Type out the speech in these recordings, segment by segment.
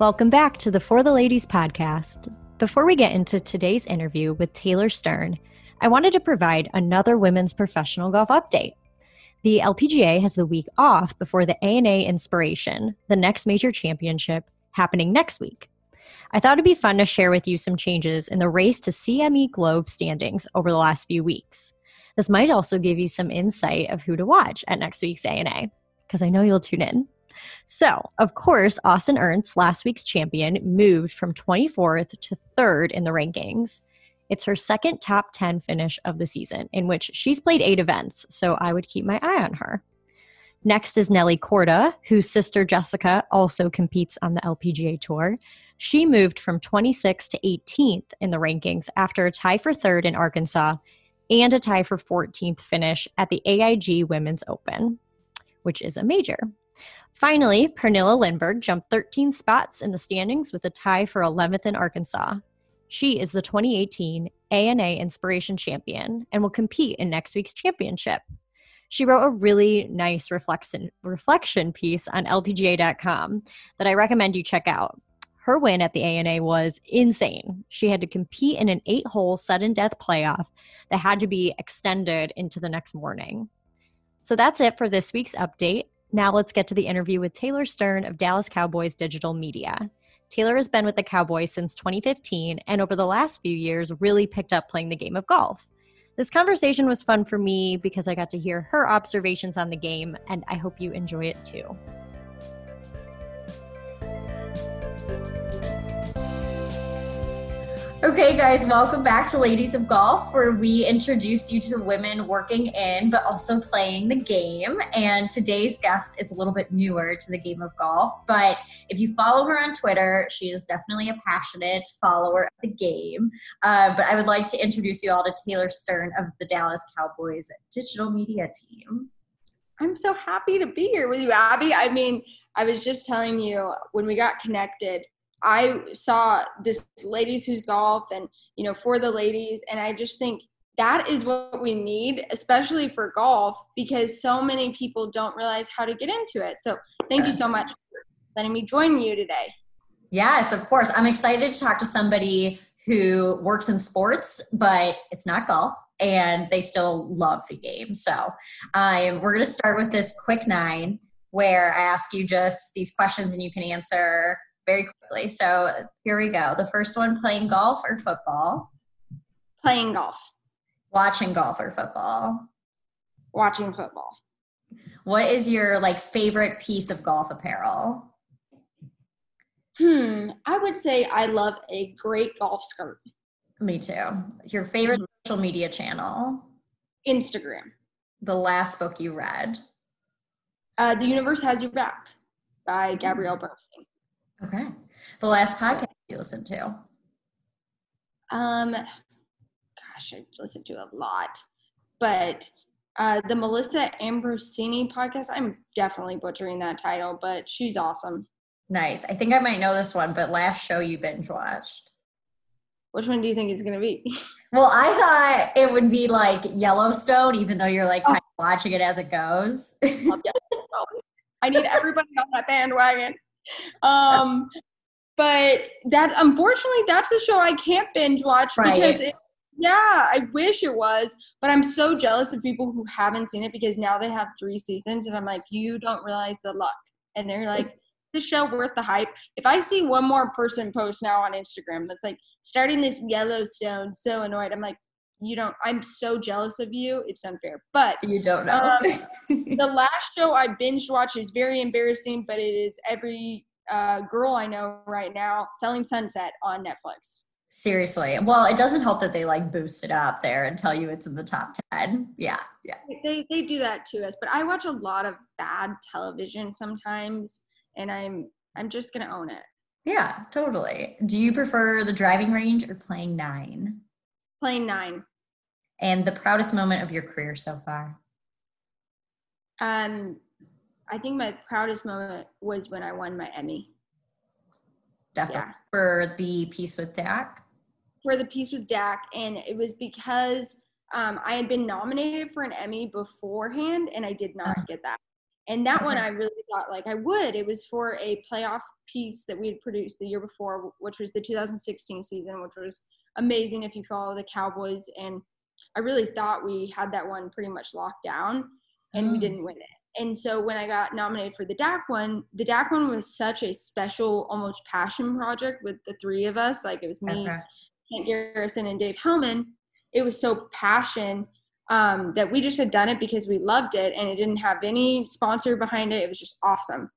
Welcome back to the For the Ladies podcast. Before we get into today's interview with Taylor Stern, I wanted to provide another women's professional golf update. The LPGA has the week off before the ANA Inspiration, the next major championship, happening next week. I thought it'd be fun to share with you some changes in the race to CME Globe standings over the last few weeks. This might also give you some insight of who to watch at next week's ANA, because I know you'll tune in. So, of course, Austin Ernst, last week's champion, moved from 24th to 3rd in the rankings. It's her second top 10 finish of the season, in which she's played eight events, so I would keep my eye on her. Next is Nelly Korda, whose sister Jessica also competes on the LPGA Tour. She moved from 26th to 18th in the rankings after a tie for third in Arkansas and a tie for 14th finish at the AIG Women's Open, which is a major. Finally, Pernilla Lindberg jumped 13 spots in the standings with a tie for 11th in Arkansas. She is the 2018 ANA Inspiration Champion and will compete in next week's championship. She wrote a really nice reflection reflection piece on lpga.com that I recommend you check out. Her win at the ANA was insane. She had to compete in an eight-hole sudden death playoff that had to be extended into the next morning. So that's it for this week's update. Now let's get to the interview with Taylor Stern of Dallas Cowboys Digital Media. Taylor has been with the Cowboys since 2015 and over the last few years really picked up playing the game of golf. This conversation was fun for me because I got to hear her observations on the game, and I hope you enjoy it too. Okay, guys, welcome back to Ladies of Golf, where we introduce you to women working in but also playing the game. And today's guest is a little bit newer to the game of golf, but if you follow her on Twitter, she is definitely a passionate follower of the game. Uh, but I would like to introduce you all to Taylor Stern of the Dallas Cowboys digital media team. I'm so happy to be here with you, Abby. I mean, I was just telling you when we got connected, I saw this ladies who's golf and you know for the ladies and I just think that is what we need especially for golf because so many people don't realize how to get into it. So thank you so much for letting me join you today. Yes, of course. I'm excited to talk to somebody who works in sports, but it's not golf, and they still love the game. So um, we're going to start with this quick nine where I ask you just these questions and you can answer very quickly. So here we go. The first one playing golf or football? Playing golf. Watching golf or football? Watching football. What is your like favorite piece of golf apparel? Hmm, I would say I love a great golf skirt. Me too. Your favorite mm-hmm. social media channel? Instagram. The last book you read? Uh, the Universe Has Your Back by Gabrielle Bernstein. Okay. The last podcast you listened to? Um, gosh, I listened to a lot, but uh, the Melissa Ambrosini podcast. I'm definitely butchering that title, but she's awesome. Nice. I think I might know this one, but last show you binge watched. Which one do you think it's going to be? Well, I thought it would be like Yellowstone, even though you're like oh. kind of watching it as it goes. I need everybody on that bandwagon um, but that unfortunately that's the show I can't binge watch right. because it, yeah, I wish it was, but I'm so jealous of people who haven't seen it because now they have three seasons, and I'm like, you don't realize the luck, and they're like, this show worth the hype. If I see one more person post now on Instagram that's like starting this Yellowstone, so annoyed. I'm like, you don't. I'm so jealous of you. It's unfair, but you don't know. um, the last show I binge watch is very embarrassing, but it is every uh, girl I know right now, Selling Sunset on Netflix. Seriously. Well, it doesn't help that they like boost it up there and tell you it's in the top 10. Yeah. Yeah. They, they do that to us, but I watch a lot of bad television sometimes and I'm, I'm just going to own it. Yeah, totally. Do you prefer the driving range or playing nine? Playing nine. And the proudest moment of your career so far? Um, I think my proudest moment was when I won my Emmy. Definitely. Yeah. For the piece with Dak? For the piece with Dak. And it was because um, I had been nominated for an Emmy beforehand and I did not uh-huh. get that. And that one I really thought like I would. It was for a playoff piece that we had produced the year before, which was the 2016 season, which was amazing if you follow the Cowboys. And I really thought we had that one pretty much locked down and mm. we didn't win it. And so when I got nominated for the Dak one, the Dak one was such a special, almost passion project with the three of us. Like it was me, okay. Kent Garrison, and Dave Helman. It was so passion um, that we just had done it because we loved it and it didn't have any sponsor behind it. It was just awesome.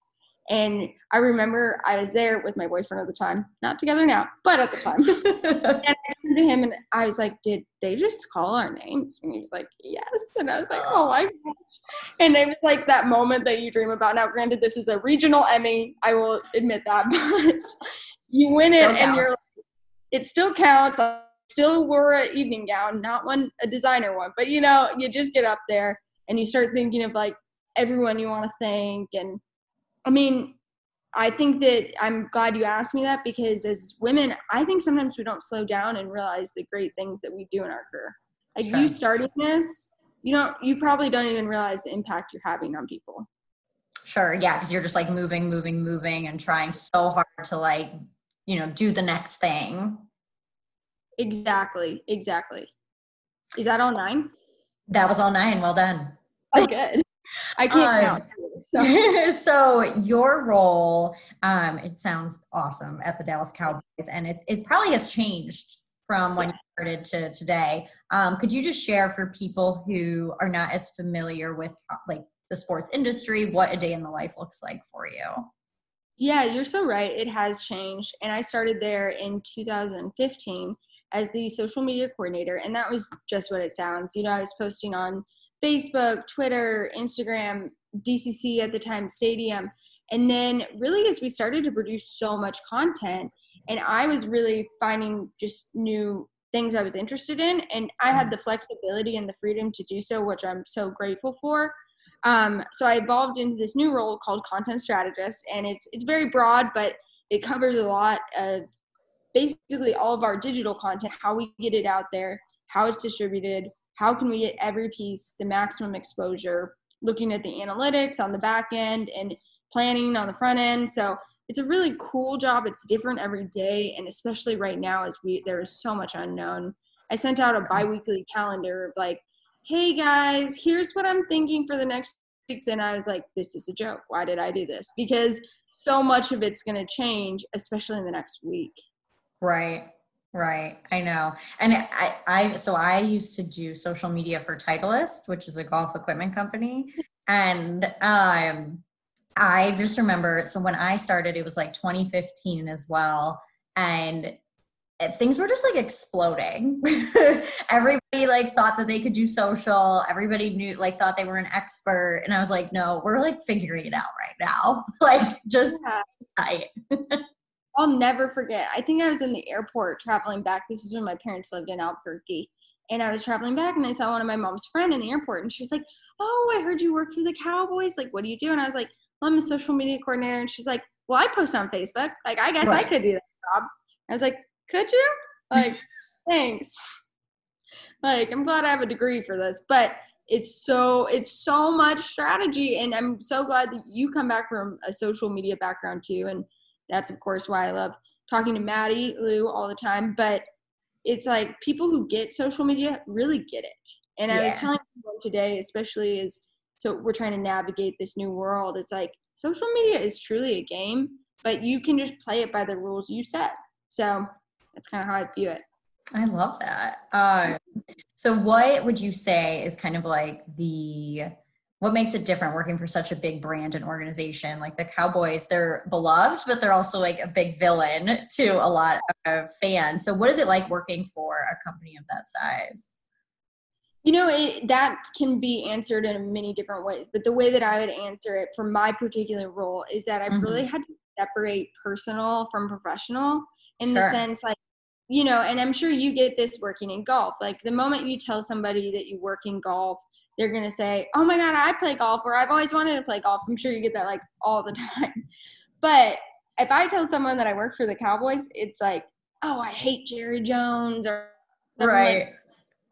And I remember I was there with my boyfriend at the time, not together now, but at the time. and I turned to him and I was like, Did they just call our names? And he was like, Yes. And I was like, Oh my ah. gosh. And it was like that moment that you dream about. Now, granted, this is a regional Emmy. I will admit that, but you win it and you're like, it still counts. I still wore an evening gown, not one a designer one, but you know, you just get up there and you start thinking of like everyone you want to thank and I mean, I think that I'm glad you asked me that because as women, I think sometimes we don't slow down and realize the great things that we do in our career. Like sure. you starting this, you don't, you probably don't even realize the impact you're having on people. Sure. Yeah. Cause you're just like moving, moving, moving and trying so hard to like, you know, do the next thing. Exactly. Exactly. Is that all nine? That was all nine. Well done. Oh, good. I can't um, count. So. so your role, um, it sounds awesome at the Dallas Cowboys, and it it probably has changed from when you started to today. Um, could you just share for people who are not as familiar with like the sports industry what a day in the life looks like for you? Yeah, you're so right. It has changed, and I started there in 2015 as the social media coordinator, and that was just what it sounds. You know, I was posting on Facebook, Twitter, Instagram, DCC at the time, Stadium. And then, really, as we started to produce so much content, and I was really finding just new things I was interested in, and I had the flexibility and the freedom to do so, which I'm so grateful for. Um, so I evolved into this new role called content strategist, and it's it's very broad, but it covers a lot of basically all of our digital content, how we get it out there, how it's distributed, how can we get every piece the maximum exposure looking at the analytics on the back end and planning on the front end. So it's a really cool job it's different every day and especially right now as we there is so much unknown. I sent out a biweekly calendar of like hey guys here's what i'm thinking for the next weeks and i was like this is a joke. Why did i do this? Because so much of it's going to change especially in the next week. Right Right, I know. And I, I, so I used to do social media for Titleist, which is a golf equipment company. And um, I just remember, so when I started, it was like 2015 as well. And things were just like exploding. Everybody like thought that they could do social. Everybody knew, like, thought they were an expert. And I was like, no, we're like figuring it out right now. like, just yeah. tight. I'll never forget. I think I was in the airport traveling back. This is when my parents lived in Albuquerque. And I was traveling back and I saw one of my mom's friend in the airport and she's like, Oh, I heard you work for the Cowboys. Like, what do you do? And I was like, well, I'm a social media coordinator. And she's like, Well, I post on Facebook. Like, I guess right. I could do that job. I was like, Could you? Like, thanks. Like, I'm glad I have a degree for this. But it's so it's so much strategy and i'm so glad that you come back from a social media background too and that's of course why I love talking to Maddie Lou all the time. But it's like people who get social media really get it. And yeah. I was telling people today, especially as so we're trying to navigate this new world. It's like social media is truly a game, but you can just play it by the rules you set. So that's kind of how I view it. I love that. Uh, so, what would you say is kind of like the what makes it different working for such a big brand and organization like the cowboys they're beloved but they're also like a big villain to a lot of fans so what is it like working for a company of that size you know it, that can be answered in many different ways but the way that i would answer it for my particular role is that i mm-hmm. really had to separate personal from professional in sure. the sense like you know and i'm sure you get this working in golf like the moment you tell somebody that you work in golf they're going to say, Oh my God, I play golf, or I've always wanted to play golf. I'm sure you get that like all the time. But if I tell someone that I work for the Cowboys, it's like, Oh, I hate Jerry Jones, or right. Like,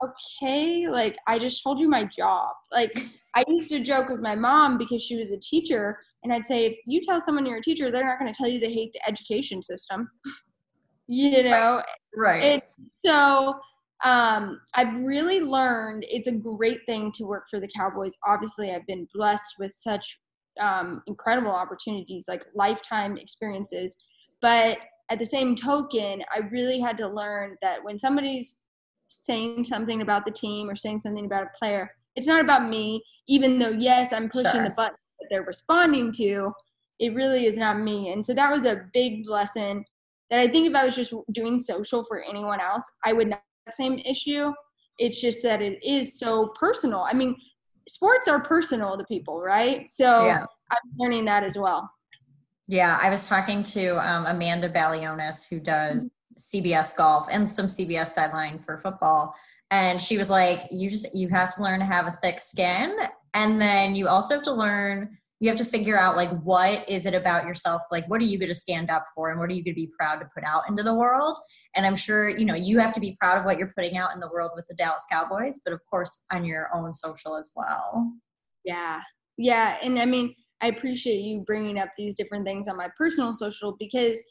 okay, like I just told you my job. Like I used to joke with my mom because she was a teacher, and I'd say, if you tell someone you're a teacher, they're not going to tell you they hate the education system. you know, right? right. so um, I've really learned it's a great thing to work for the Cowboys. Obviously, I've been blessed with such um, incredible opportunities, like lifetime experiences. But at the same token, I really had to learn that when somebody's saying something about the team or saying something about a player, it's not about me, even though, yes, I'm pushing sure. the button that they're responding to. It really is not me. And so that was a big lesson that I think if I was just doing social for anyone else, I would not same issue. It's just that it is so personal. I mean, sports are personal to people, right? So yeah. I'm learning that as well. Yeah, I was talking to um, Amanda Balionis, who does CBS golf and some CBS sideline for football. And she was like, you just, you have to learn to have a thick skin. And then you also have to learn, you have to figure out like, what is it about yourself? Like, what are you going to stand up for? And what are you going to be proud to put out into the world? And I'm sure, you know, you have to be proud of what you're putting out in the world with the Dallas Cowboys, but of course on your own social as well. Yeah. Yeah. And I mean, I appreciate you bringing up these different things on my personal social because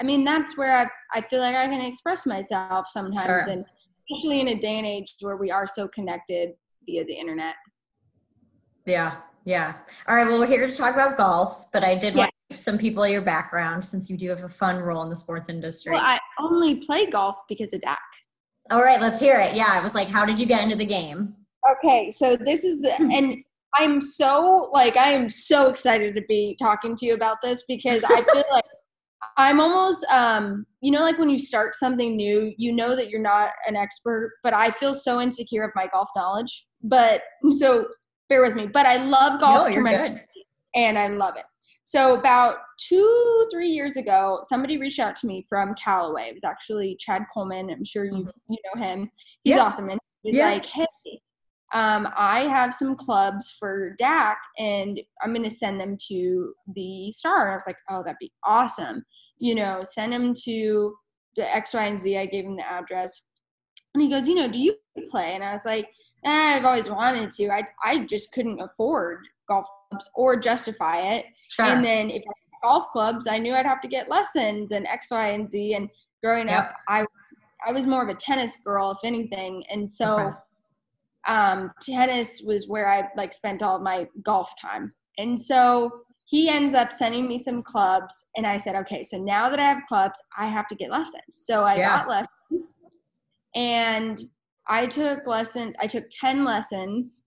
I mean, that's where I I feel like I can express myself sometimes. Sure. And especially in a day and age where we are so connected via the internet. Yeah. Yeah. All right. Well, we're here to talk about golf, but I did yeah. want some people your background since you do have a fun role in the sports industry. Well, I only play golf because of Dak. All right, let's hear it. Yeah, it was like, how did you get into the game? Okay, so this is the, and I'm so like I am so excited to be talking to you about this because I feel like I'm almost um you know like when you start something new, you know that you're not an expert, but I feel so insecure of my golf knowledge. But so bear with me. But I love golf no, good. and I love it. So about two, three years ago, somebody reached out to me from Callaway. It was actually Chad Coleman. I'm sure you mm-hmm. you know him. He's yeah. awesome. And he's yeah. like, hey, um, I have some clubs for Dak, and I'm gonna send them to the star. And I was like, oh, that'd be awesome. You know, send them to the X, Y, and Z. I gave him the address, and he goes, you know, do you play? And I was like, eh, I've always wanted to. I I just couldn't afford golf clubs or justify it. Sure. And then if I golf clubs, I knew I'd have to get lessons and X, Y, and Z. And growing yep. up, I I was more of a tennis girl, if anything. And so okay. um, tennis was where I like spent all my golf time. And so he ends up sending me some clubs and I said, okay, so now that I have clubs, I have to get lessons. So I yeah. got lessons and I took lessons, I took 10 lessons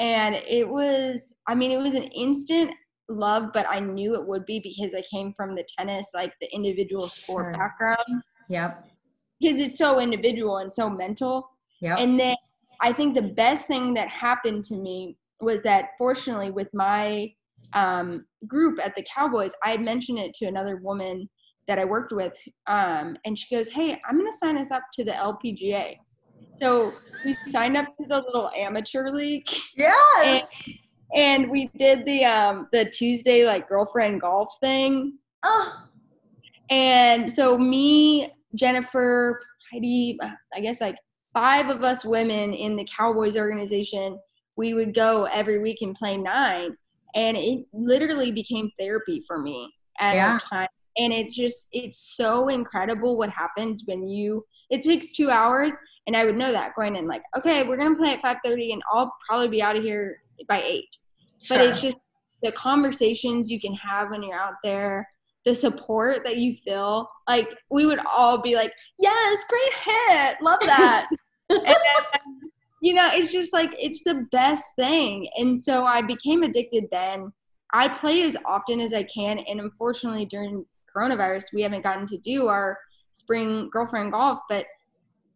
and it was, I mean, it was an instant love, but I knew it would be because I came from the tennis, like the individual sport sure. background. Yep. Because it's so individual and so mental. Yeah. And then I think the best thing that happened to me was that fortunately with my um, group at the Cowboys, I had mentioned it to another woman that I worked with, um, and she goes, "Hey, I'm going to sign us up to the LPGA." So we signed up to the little amateur league. Yes. And, and we did the um the Tuesday like girlfriend golf thing. Oh. And so me, Jennifer, Heidi, I guess like five of us women in the Cowboys organization, we would go every week and play nine. And it literally became therapy for me at yeah. time. And it's just it's so incredible what happens when you it takes two hours and I would know that going in like, okay, we're gonna play at five thirty and I'll probably be out of here by eight. Sure. But it's just the conversations you can have when you're out there, the support that you feel. Like we would all be like, Yes, great hit. Love that. and, you know, it's just like it's the best thing. And so I became addicted then. I play as often as I can and unfortunately during coronavirus we haven't gotten to do our spring girlfriend golf, but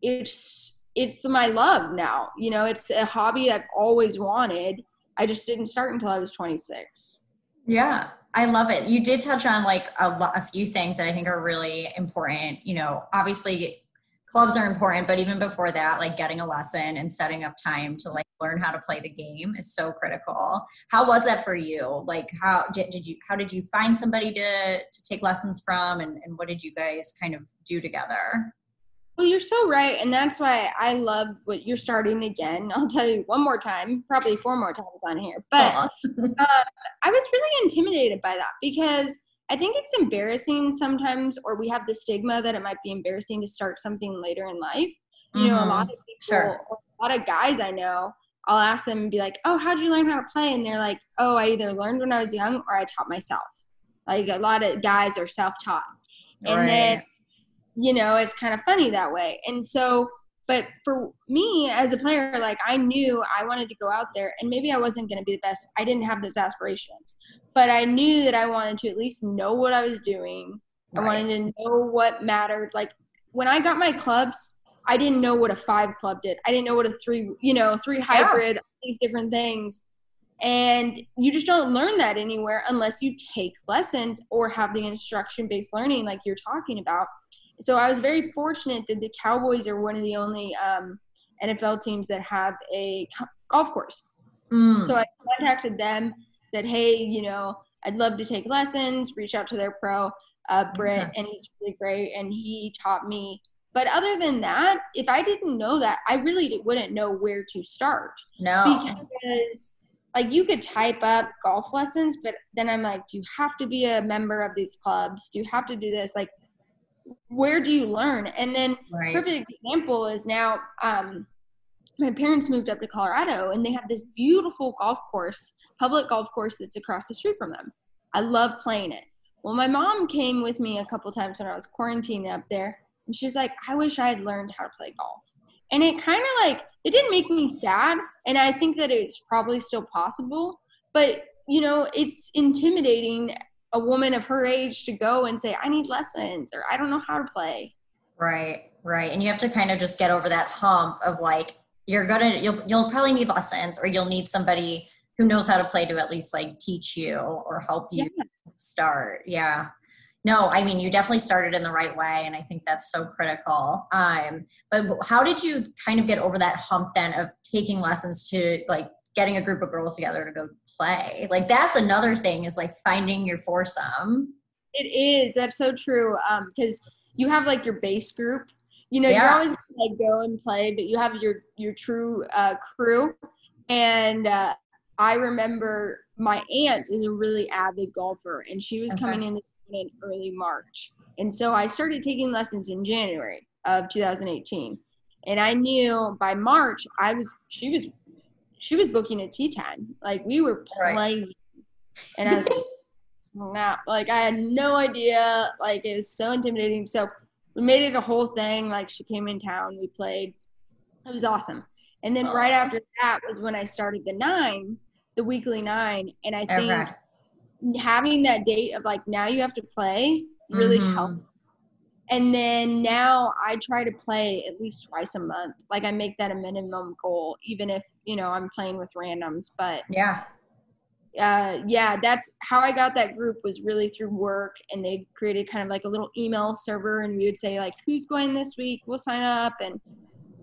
it's it's my love now. You know, it's a hobby I've always wanted I just didn't start until I was 26. Yeah, I love it. You did touch on like a, lot, a few things that I think are really important. You know, obviously clubs are important, but even before that, like getting a lesson and setting up time to like learn how to play the game is so critical. How was that for you? Like how did, did you how did you find somebody to to take lessons from and, and what did you guys kind of do together? Well, you're so right. And that's why I love what you're starting again. I'll tell you one more time, probably four more times on here. But uh, I was really intimidated by that because I think it's embarrassing sometimes, or we have the stigma that it might be embarrassing to start something later in life. You mm-hmm. know, a mm-hmm. lot of people, sure. a lot of guys I know, I'll ask them and be like, "Oh, how'd you learn how to play?" And they're like, "Oh, I either learned when I was young or I taught myself." Like a lot of guys are self-taught, and right. then you know it's kind of funny that way. And so, but for me as a player, like I knew I wanted to go out there, and maybe I wasn't going to be the best. I didn't have those aspirations, but I knew that I wanted to at least know what I was doing. Right. I wanted to know what mattered. Like when I got my clubs, I didn't know what a five club did. I didn't know what a three, you know, three hybrid, yeah. these different things. And you just don't learn that anywhere unless you take lessons or have the instruction based learning like you're talking about. So I was very fortunate that the Cowboys are one of the only um, NFL teams that have a golf course. Mm. So I contacted them, said, hey, you know, I'd love to take lessons, reach out to their pro, uh, Britt, and he's really great. And he taught me but other than that, if I didn't know that, I really wouldn't know where to start. No. Because like you could type up golf lessons, but then I'm like, do you have to be a member of these clubs? Do you have to do this? Like, where do you learn? And then right. perfect example is now um, my parents moved up to Colorado and they have this beautiful golf course, public golf course that's across the street from them. I love playing it. Well, my mom came with me a couple times when I was quarantining up there and she's like, I wish I had learned how to play golf. And it kind of like, it didn't make me sad. And I think that it's probably still possible. But, you know, it's intimidating a woman of her age to go and say, I need lessons or I don't know how to play. Right, right. And you have to kind of just get over that hump of like, you're gonna you'll you'll probably need lessons or you'll need somebody who knows how to play to at least like teach you or help you yeah. start. Yeah no i mean you definitely started in the right way and i think that's so critical um but how did you kind of get over that hump then of taking lessons to like getting a group of girls together to go play like that's another thing is like finding your foursome it is that's so true um because you have like your base group you know yeah. you're always like go and play but you have your your true uh crew and uh i remember my aunt is a really avid golfer and she was okay. coming in in early March. And so I started taking lessons in January of 2018. And I knew by March I was she was she was booking a tee time. Like we were playing right. and I was not like I had no idea. Like it was so intimidating. So we made it a whole thing. Like she came in town, we played. It was awesome. And then oh. right after that was when I started the nine, the weekly nine. And I think okay having that date of like now you have to play really mm-hmm. helped. And then now I try to play at least twice a month. Like I make that a minimum goal, even if you know I'm playing with randoms. But yeah, uh, yeah, that's how I got that group was really through work, and they created kind of like a little email server, and we would say like, "Who's going this week? We'll sign up," and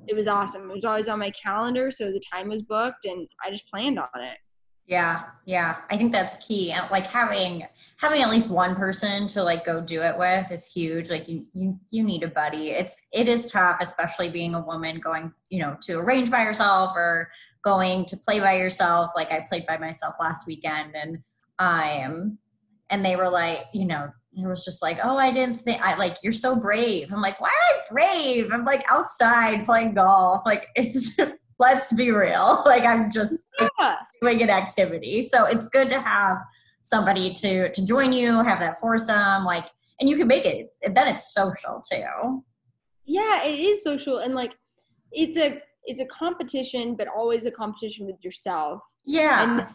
it was awesome. It was always on my calendar, so the time was booked, and I just planned on it. Yeah, yeah. I think that's key. And like having having at least one person to like go do it with is huge. Like you you you need a buddy. It's it is tough, especially being a woman going, you know, to arrange by yourself or going to play by yourself. Like I played by myself last weekend and I am and they were like, you know, there was just like, oh, I didn't think I like you're so brave. I'm like, why am I brave? I'm like outside playing golf. Like it's let's be real. Like I'm just yeah. doing an activity. So it's good to have somebody to to join you, have that foursome, like and you can make it then it's social too. Yeah, it is social and like it's a it's a competition, but always a competition with yourself. Yeah. And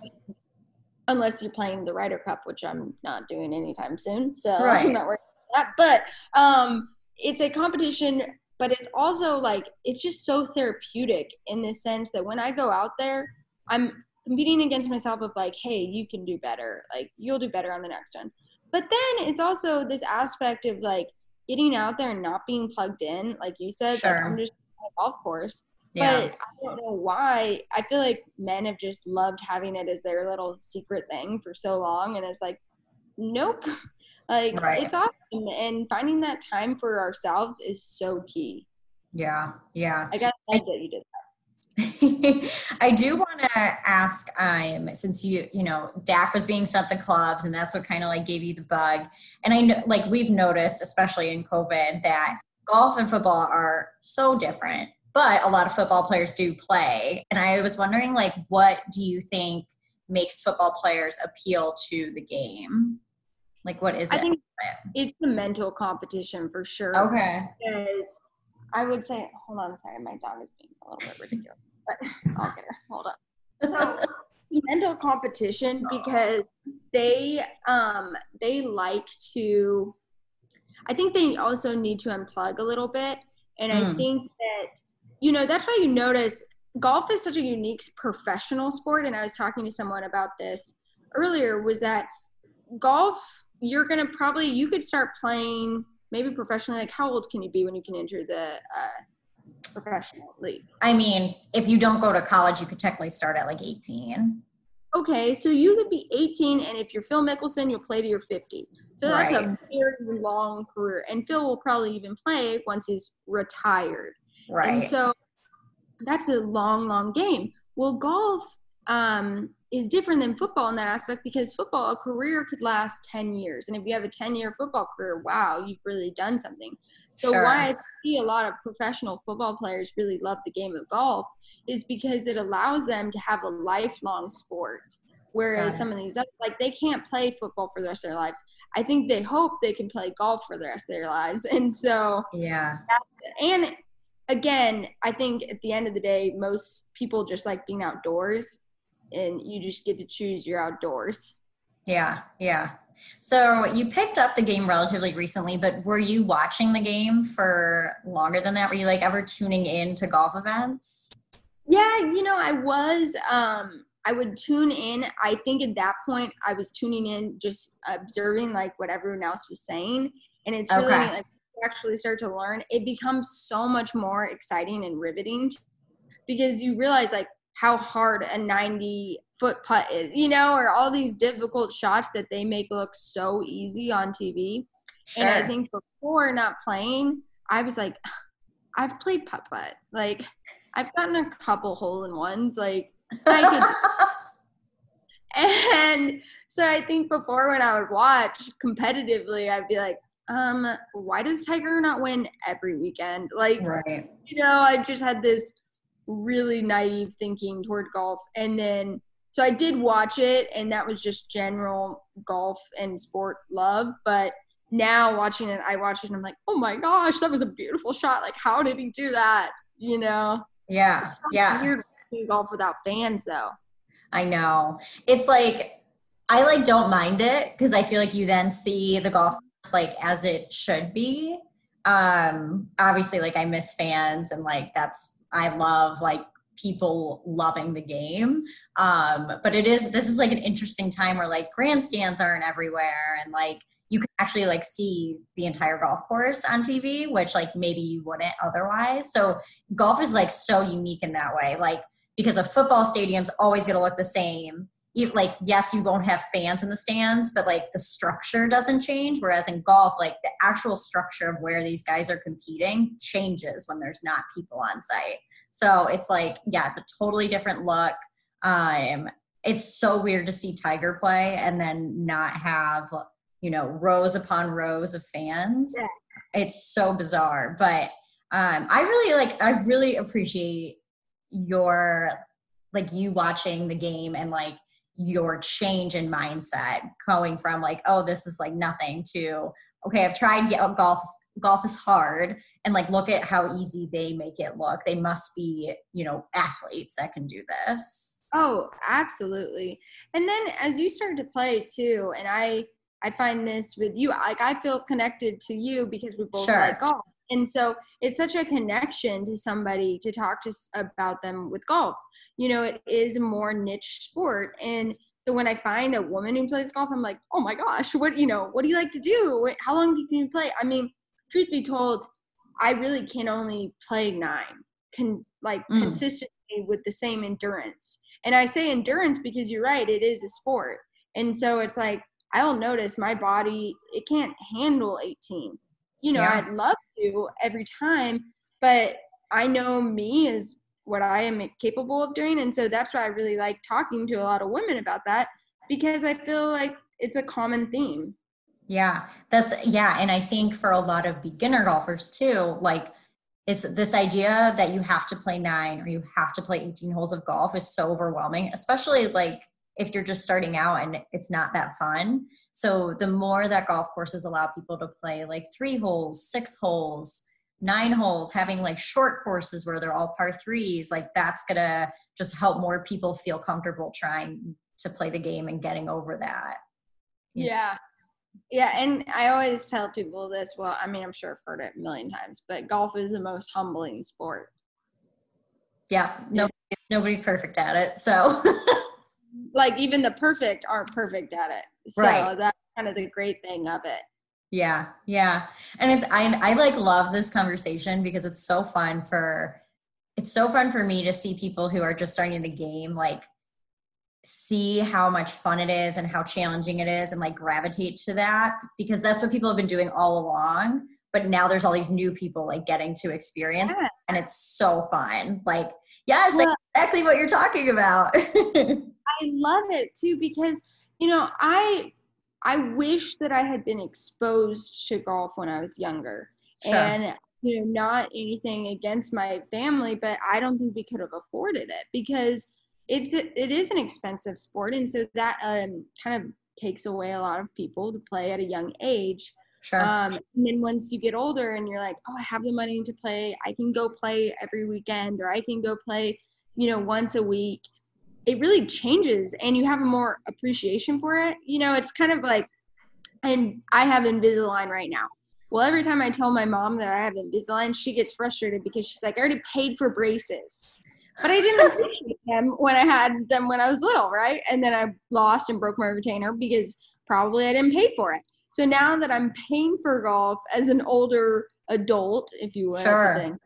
unless you're playing the Ryder Cup, which I'm not doing anytime soon. So right. I'm not worried about that. But um it's a competition but it's also like it's just so therapeutic in the sense that when I go out there, I'm competing against myself of like, hey, you can do better. Like you'll do better on the next one. But then it's also this aspect of like getting out there and not being plugged in, like you said, sure. like I'm just on a golf course. Yeah. But I don't know why. I feel like men have just loved having it as their little secret thing for so long. And it's like, nope. Like right. it's awesome, and finding that time for ourselves is so key. Yeah, yeah. I got like that you did I do want to ask, um, since you, you know, Dak was being sent the clubs, and that's what kind of like gave you the bug. And I know, like, we've noticed, especially in COVID, that golf and football are so different, but a lot of football players do play. And I was wondering, like, what do you think makes football players appeal to the game? Like, what is it? I think it's the mental competition for sure. Okay. Because I would say, hold on, sorry, my dog is being a little bit ridiculous, but I'll get her. Hold on. So mental competition because they um they like to I think they also need to unplug a little bit. And mm. I hmm. think that you know, that's why you notice golf is such a unique professional sport and I was talking to someone about this earlier was that golf you're going to probably you could start playing maybe professionally like how old can you be when you can enter the uh, professional league? I mean if you don't go to college you could technically start at like 18 okay so you could be 18 and if you're phil mickelson you'll play to your 50 so that's right. a very long career and phil will probably even play once he's retired right and so that's a long long game well golf um, is different than football in that aspect because football, a career could last 10 years. And if you have a 10 year football career, wow, you've really done something. So, sure. why I see a lot of professional football players really love the game of golf is because it allows them to have a lifelong sport. Whereas some of these other, like they can't play football for the rest of their lives. I think they hope they can play golf for the rest of their lives. And so, yeah. And again, I think at the end of the day, most people just like being outdoors and you just get to choose your outdoors. Yeah, yeah. So you picked up the game relatively recently, but were you watching the game for longer than that? Were you like ever tuning in to golf events? Yeah, you know, I was. Um, I would tune in. I think at that point I was tuning in, just observing like what everyone else was saying, and it's really okay. like actually start to learn. It becomes so much more exciting and riveting because you realize like how hard a 90 foot putt is, you know, or all these difficult shots that they make look so easy on TV. Sure. And I think before not playing, I was like, I've played putt putt. Like, I've gotten a couple hole in ones. Like, I could. and so I think before when I would watch competitively, I'd be like, um, why does Tiger not win every weekend? Like, right. you know, I just had this really naive thinking toward golf. And then, so I did watch it, and that was just general golf and sport love. But now watching it, I watch it and I'm like, oh my gosh, that was a beautiful shot. Like, how did he do that? You know? Yeah. yeah. Weird golf without fans, though. I know. It's like, I like don't mind it because I feel like you then see the golf like as it should be. Um, obviously, like I miss fans and like that's I love like people loving the game. Um, but it is this is like an interesting time where like grandstands aren't everywhere and like you can actually like see the entire golf course on TV, which like maybe you wouldn't otherwise. So golf is like so unique in that way. Like because a football stadium's always gonna look the same. Like yes, you won't have fans in the stands, but like the structure doesn't change. Whereas in golf, like the actual structure of where these guys are competing changes when there's not people on site. So it's like, yeah, it's a totally different look. Um, it's so weird to see Tiger play and then not have, you know, rows upon rows of fans. Yeah. It's so bizarre. But um, I really like, I really appreciate your, like, you watching the game and like your change in mindset going from like, oh, this is like nothing to, okay, I've tried golf. Golf is hard and like look at how easy they make it look they must be you know athletes that can do this oh absolutely and then as you start to play too and i i find this with you like i feel connected to you because we both sure. like golf and so it's such a connection to somebody to talk to about them with golf you know it is a more niche sport and so when i find a woman who plays golf i'm like oh my gosh what you know what do you like to do how long can you play i mean truth be told I really can only play nine, can like mm. consistently with the same endurance. And I say endurance because you're right, it is a sport. And so it's like I'll notice my body it can't handle 18. You know, yeah. I'd love to every time, but I know me is what I am capable of doing. And so that's why I really like talking to a lot of women about that because I feel like it's a common theme. Yeah, that's yeah, and I think for a lot of beginner golfers too, like it's this idea that you have to play 9 or you have to play 18 holes of golf is so overwhelming, especially like if you're just starting out and it's not that fun. So the more that golf courses allow people to play like 3 holes, 6 holes, 9 holes, having like short courses where they're all par 3s, like that's to just help more people feel comfortable trying to play the game and getting over that. Yeah. Yeah, and I always tell people this. Well, I mean, I'm sure I've heard it a million times, but golf is the most humbling sport. Yeah, nobody's, nobody's perfect at it. So, like, even the perfect aren't perfect at it. So right. that's kind of the great thing of it. Yeah, yeah, and it's, I I like love this conversation because it's so fun for it's so fun for me to see people who are just starting the game like see how much fun it is and how challenging it is and like gravitate to that because that's what people have been doing all along but now there's all these new people like getting to experience yeah. and it's so fun like yes well, exactly what you're talking about i love it too because you know i i wish that i had been exposed to golf when i was younger sure. and you know not anything against my family but i don't think we could have afforded it because it's it is an expensive sport, and so that um, kind of takes away a lot of people to play at a young age. Sure. Um, and then once you get older and you're like, oh, I have the money to play, I can go play every weekend, or I can go play, you know, once a week. It really changes, and you have a more appreciation for it. You know, it's kind of like, and I have Invisalign right now. Well, every time I tell my mom that I have Invisalign, she gets frustrated because she's like, I already paid for braces but I didn't appreciate them when I had them when I was little, right? And then I lost and broke my retainer because probably I didn't pay for it. So now that I'm paying for golf as an older adult, if you will, sure.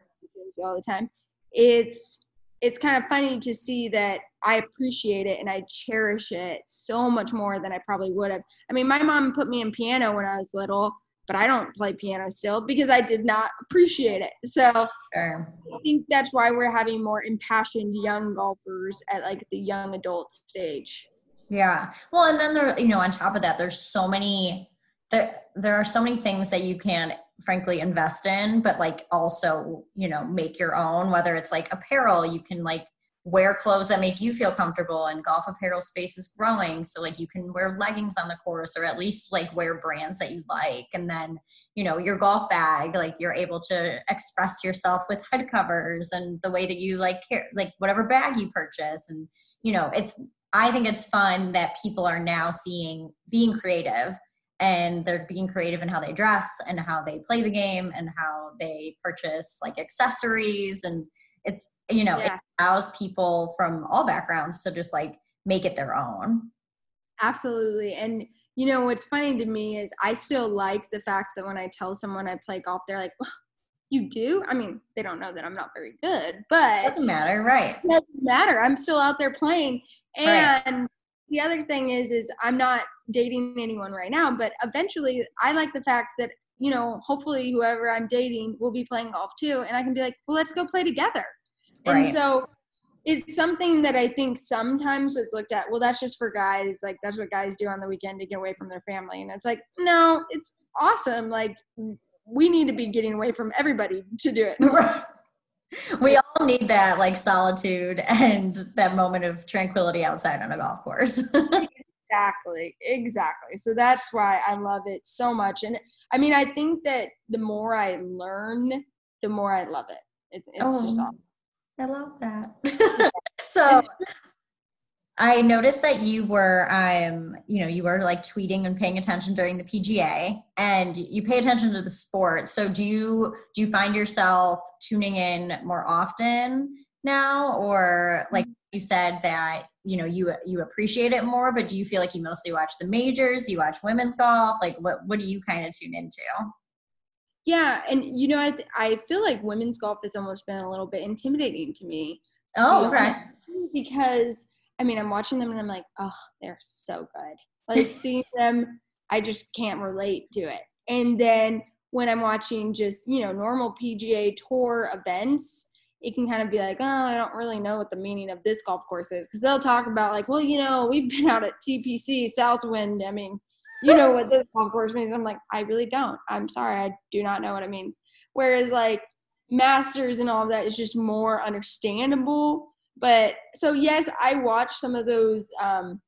all the time, it's it's kind of funny to see that I appreciate it and I cherish it so much more than I probably would have. I mean, my mom put me in piano when I was little, but I don't play piano still because I did not appreciate it. So sure. I think that's why we're having more impassioned young golfers at like the young adult stage. Yeah. Well, and then there, you know, on top of that, there's so many there there are so many things that you can frankly invest in, but like also, you know, make your own, whether it's like apparel, you can like wear clothes that make you feel comfortable and golf apparel space is growing. So like you can wear leggings on the course or at least like wear brands that you like. And then you know your golf bag like you're able to express yourself with head covers and the way that you like care like whatever bag you purchase. And you know it's i think it's fun that people are now seeing being creative and they're being creative in how they dress and how they play the game and how they purchase like accessories and it's you know yeah. it allows people from all backgrounds to just like make it their own. Absolutely and you know what's funny to me is i still like the fact that when i tell someone i play golf they're like well, you do? I mean they don't know that i'm not very good but it doesn't matter right. It doesn't matter i'm still out there playing. And right. the other thing is is i'm not dating anyone right now but eventually i like the fact that you know hopefully whoever i'm dating will be playing golf too and i can be like well let's go play together Right. And so it's something that I think sometimes was looked at, well, that's just for guys. Like, that's what guys do on the weekend to get away from their family. And it's like, no, it's awesome. Like, we need to be getting away from everybody to do it. we all need that, like, solitude and that moment of tranquility outside on a golf course. exactly. Exactly. So that's why I love it so much. And I mean, I think that the more I learn, the more I love it. it it's oh. just awesome. I love that. so I noticed that you were, um, you know, you were like tweeting and paying attention during the PGA, and you pay attention to the sport. So do you do you find yourself tuning in more often now, or like you said that you know you you appreciate it more, but do you feel like you mostly watch the majors? You watch women's golf? Like what what do you kind of tune into? Yeah, and you know, I I feel like women's golf has almost been a little bit intimidating to me. Oh, right. Because I mean, I'm watching them and I'm like, oh, they're so good. Like seeing them, I just can't relate to it. And then when I'm watching just you know normal PGA Tour events, it can kind of be like, oh, I don't really know what the meaning of this golf course is. Cause they'll talk about like, well, you know, we've been out at TPC Southwind. I mean, you know what this golf course means. I'm like, I really don't. I'm sorry. I do not know what it means. Whereas like masters and all of that is just more understandable. But so yes, I watch some of those um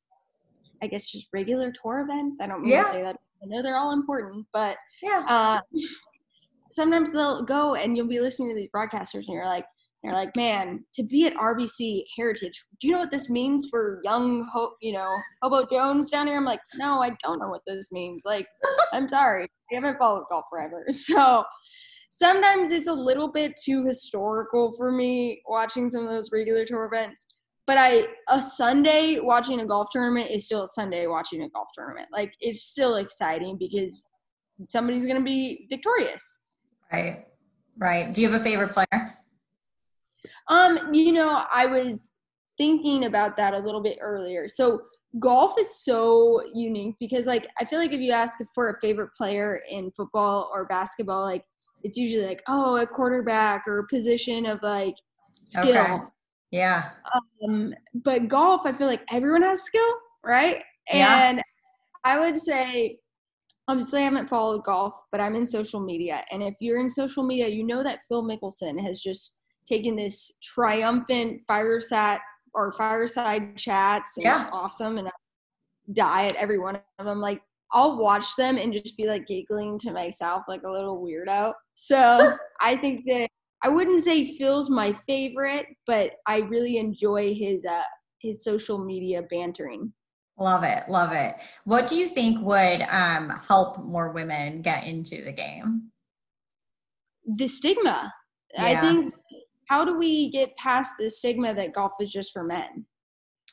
I guess just regular tour events. I don't mean yeah. to say that. I know they're all important, but yeah. Uh, sometimes they'll go and you'll be listening to these broadcasters and you're like, they're like, man, to be at RBC Heritage, do you know what this means for young, Ho- you know, Hobo Jones down here? I'm like, no, I don't know what this means. Like, I'm sorry, I haven't followed golf forever. So sometimes it's a little bit too historical for me watching some of those regular tour events. But I, a Sunday watching a golf tournament is still a Sunday watching a golf tournament. Like, it's still exciting because somebody's going to be victorious. Right. Right. Do you have a favorite player? Um, you know, I was thinking about that a little bit earlier. So golf is so unique because like I feel like if you ask for a favorite player in football or basketball, like it's usually like, oh, a quarterback or a position of like skill. Okay. Yeah. Um, but golf, I feel like everyone has skill, right? Yeah. And I would say obviously I haven't followed golf, but I'm in social media. And if you're in social media, you know that Phil Mickelson has just taken this triumphant fireside or fireside chats and yeah. it's awesome and I die at every one of them. Like I'll watch them and just be like giggling to myself like a little weirdo. So I think that I wouldn't say Phil's my favorite, but I really enjoy his uh his social media bantering. Love it, love it. What do you think would um, help more women get into the game? The stigma. Yeah. I think how do we get past the stigma that golf is just for men?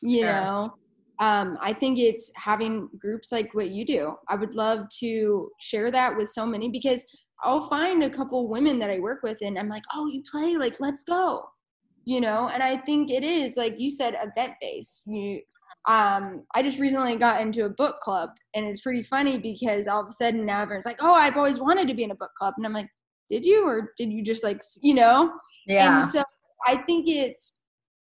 You sure. know, um, I think it's having groups like what you do. I would love to share that with so many because I'll find a couple women that I work with and I'm like, oh, you play, like, let's go. You know, and I think it is like you said, event based. You um, I just recently got into a book club, and it's pretty funny because all of a sudden now everyone's like, "Oh, I've always wanted to be in a book club," and I'm like, "Did you, or did you just like, you know?" Yeah. And so I think it's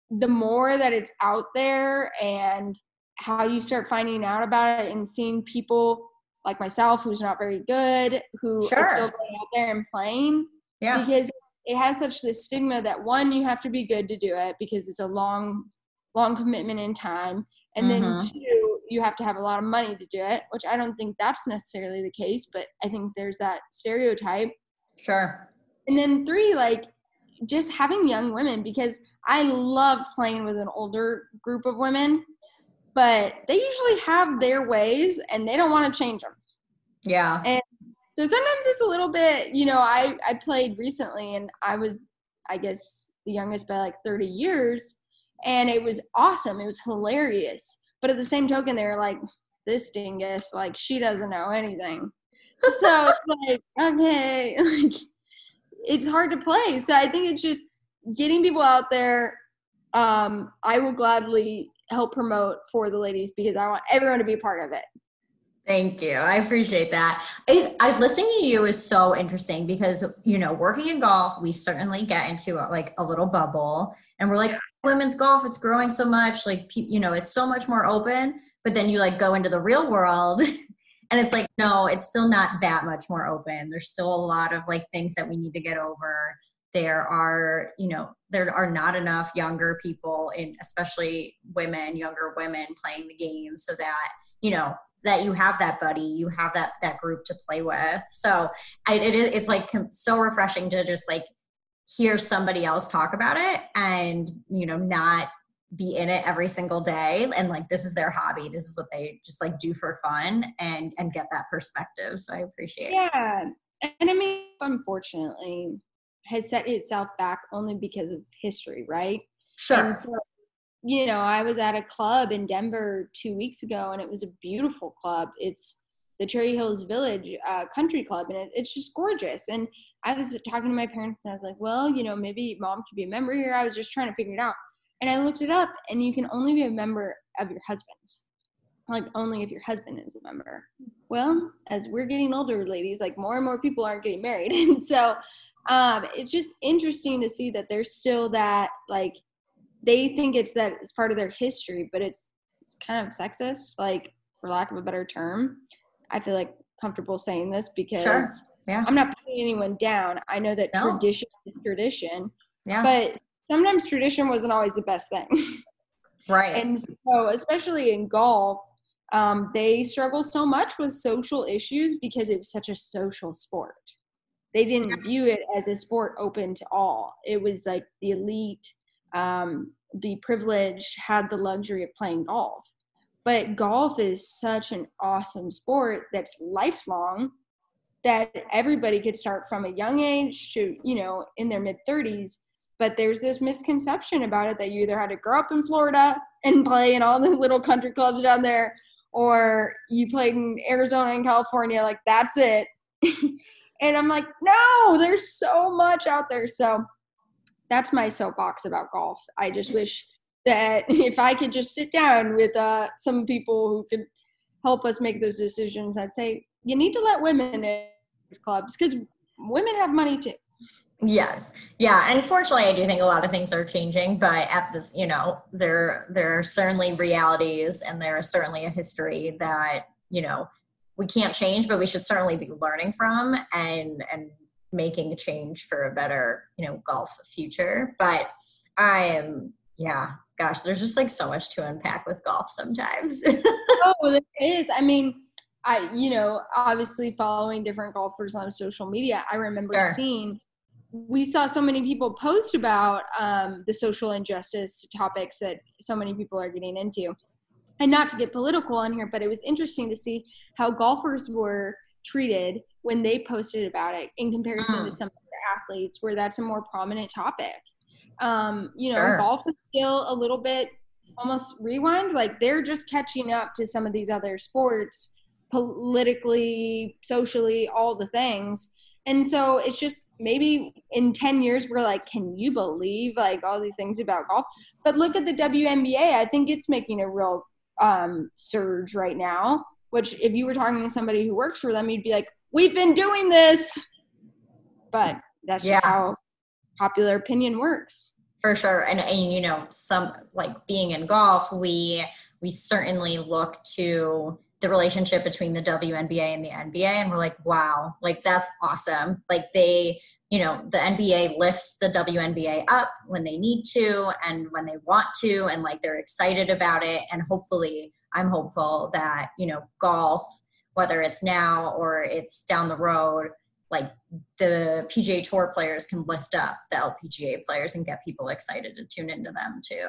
the more that it's out there, and how you start finding out about it and seeing people like myself who's not very good who sure. is still going out there and playing. Yeah. Because it has such this stigma that one, you have to be good to do it because it's a long, long commitment in time and mm-hmm. then two you have to have a lot of money to do it which i don't think that's necessarily the case but i think there's that stereotype sure and then three like just having young women because i love playing with an older group of women but they usually have their ways and they don't want to change them yeah and so sometimes it's a little bit you know i i played recently and i was i guess the youngest by like 30 years and it was awesome. It was hilarious. But at the same token, they're like, "This dingus, like she doesn't know anything." so it's like, okay, like it's hard to play. So I think it's just getting people out there. Um, I will gladly help promote for the ladies because I want everyone to be part of it. Thank you. I appreciate that. I, I, listening to you is so interesting because you know, working in golf, we certainly get into a, like a little bubble, and we're like, women's golf, it's growing so much. Like, you know, it's so much more open. But then you like go into the real world, and it's like, no, it's still not that much more open. There's still a lot of like things that we need to get over. There are, you know, there are not enough younger people, in especially women, younger women, playing the game, so that you know that you have that buddy you have that that group to play with so I, it is it's like so refreshing to just like hear somebody else talk about it and you know not be in it every single day and like this is their hobby this is what they just like do for fun and and get that perspective so i appreciate yeah. it yeah and i mean unfortunately has set itself back only because of history right sure so you know, I was at a club in Denver two weeks ago, and it was a beautiful club. It's the Cherry Hills Village uh, Country Club, and it, it's just gorgeous. And I was talking to my parents, and I was like, well, you know, maybe mom could be a member here. I was just trying to figure it out. And I looked it up, and you can only be a member of your husband's. Like, only if your husband is a member. Well, as we're getting older, ladies, like more and more people aren't getting married. And so um, it's just interesting to see that there's still that like they think it's that it's part of their history, but it's it's kind of sexist, like for lack of a better term. I feel like comfortable saying this because sure. yeah. I'm not putting anyone down. I know that no. tradition is tradition. Yeah. But sometimes tradition wasn't always the best thing. Right. and so especially in golf, um, they struggle so much with social issues because it was such a social sport. They didn't view it as a sport open to all. It was like the elite, um, the privileged had the luxury of playing golf. But golf is such an awesome sport that's lifelong that everybody could start from a young age to, you know, in their mid 30s. But there's this misconception about it that you either had to grow up in Florida and play in all the little country clubs down there, or you played in Arizona and California, like that's it. and I'm like, no, there's so much out there. So that's my soapbox about golf. I just wish that if I could just sit down with uh, some people who could help us make those decisions, I'd say you need to let women in these clubs because women have money too. Yes. Yeah. Unfortunately, I do think a lot of things are changing, but at this, you know, there, there are certainly realities and there is certainly a history that, you know, we can't change, but we should certainly be learning from and, and making a change for a better, you know, golf future. But I am, yeah, gosh, there's just like so much to unpack with golf sometimes. oh, there is. I mean, I, you know, obviously following different golfers on social media, I remember sure. seeing we saw so many people post about um, the social injustice topics that so many people are getting into. And not to get political on here, but it was interesting to see how golfers were treated when they posted about it in comparison mm. to some other athletes where that's a more prominent topic. Um, you know, sure. golf is still a little bit almost rewind, like they're just catching up to some of these other sports politically, socially, all the things and so it's just maybe in 10 years we're like can you believe like all these things about golf? But look at the WNBA I think it's making a real um, surge right now which if you were talking to somebody who works for them you'd be like we've been doing this. But that's yeah. just how popular opinion works. For sure. And, and you know some like being in golf we we certainly look to the relationship between the WNBA and the NBA. And we're like, wow, like that's awesome. Like they, you know, the NBA lifts the WNBA up when they need to and when they want to, and like they're excited about it. And hopefully, I'm hopeful that, you know, golf, whether it's now or it's down the road, like the PGA Tour players can lift up the LPGA players and get people excited to tune into them too.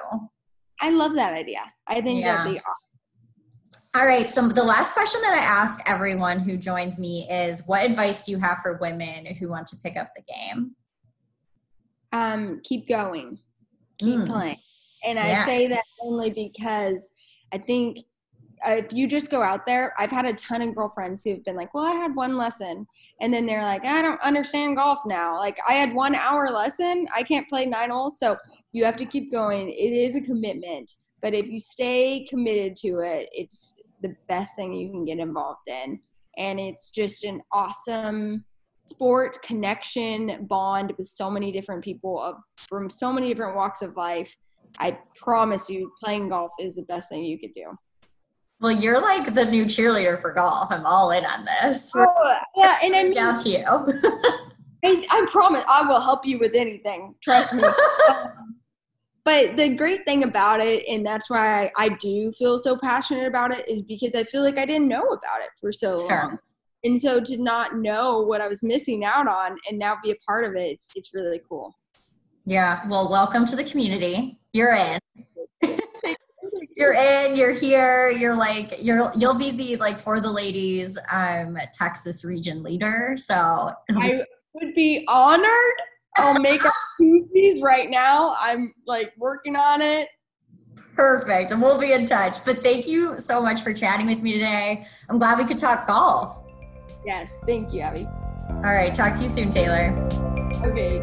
I love that idea. I think yeah. that'd be awesome. All right. So the last question that I ask everyone who joins me is what advice do you have for women who want to pick up the game? Um, keep going. Keep mm. playing. And I say that only because I think uh, if you just go out there, I've had a ton of girlfriends who've been like, well, I had one lesson. And then they're like, I don't understand golf now. Like, I had one hour lesson. I can't play nine holes. So you have to keep going. It is a commitment. But if you stay committed to it, it's the best thing you can get involved in. And it's just an awesome sport connection bond with so many different people of, from so many different walks of life. I promise you, playing golf is the best thing you could do. Well, you're like the new cheerleader for golf. I'm all in on this. Oh, yeah, and I'm down to you. I, I, promise I will help you with anything. Trust me. um, but the great thing about it and that's why I, do feel so passionate about it is because i feel like i didn't know about it for so sure. long. And so to not know what i was missing out on and now be a part of it it's, it's really cool. Yeah. Well welcome to the community. You're in. You're in you're here you're like you're you'll be the like for the ladies um texas region leader. So i would be honored I'll make up koozies right now. I'm like working on it. Perfect. And we'll be in touch. But thank you so much for chatting with me today. I'm glad we could talk golf. Yes. Thank you, Abby. All right. Talk to you soon, Taylor. Okay.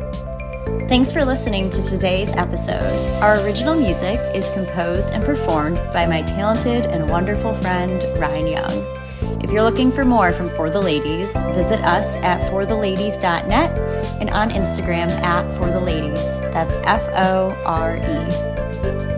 Thanks for listening to today's episode. Our original music is composed and performed by my talented and wonderful friend, Ryan Young. If you're looking for more from Fore the Ladies, visit us at foretheladies.net and on Instagram at Fore the Ladies. That's F O R E.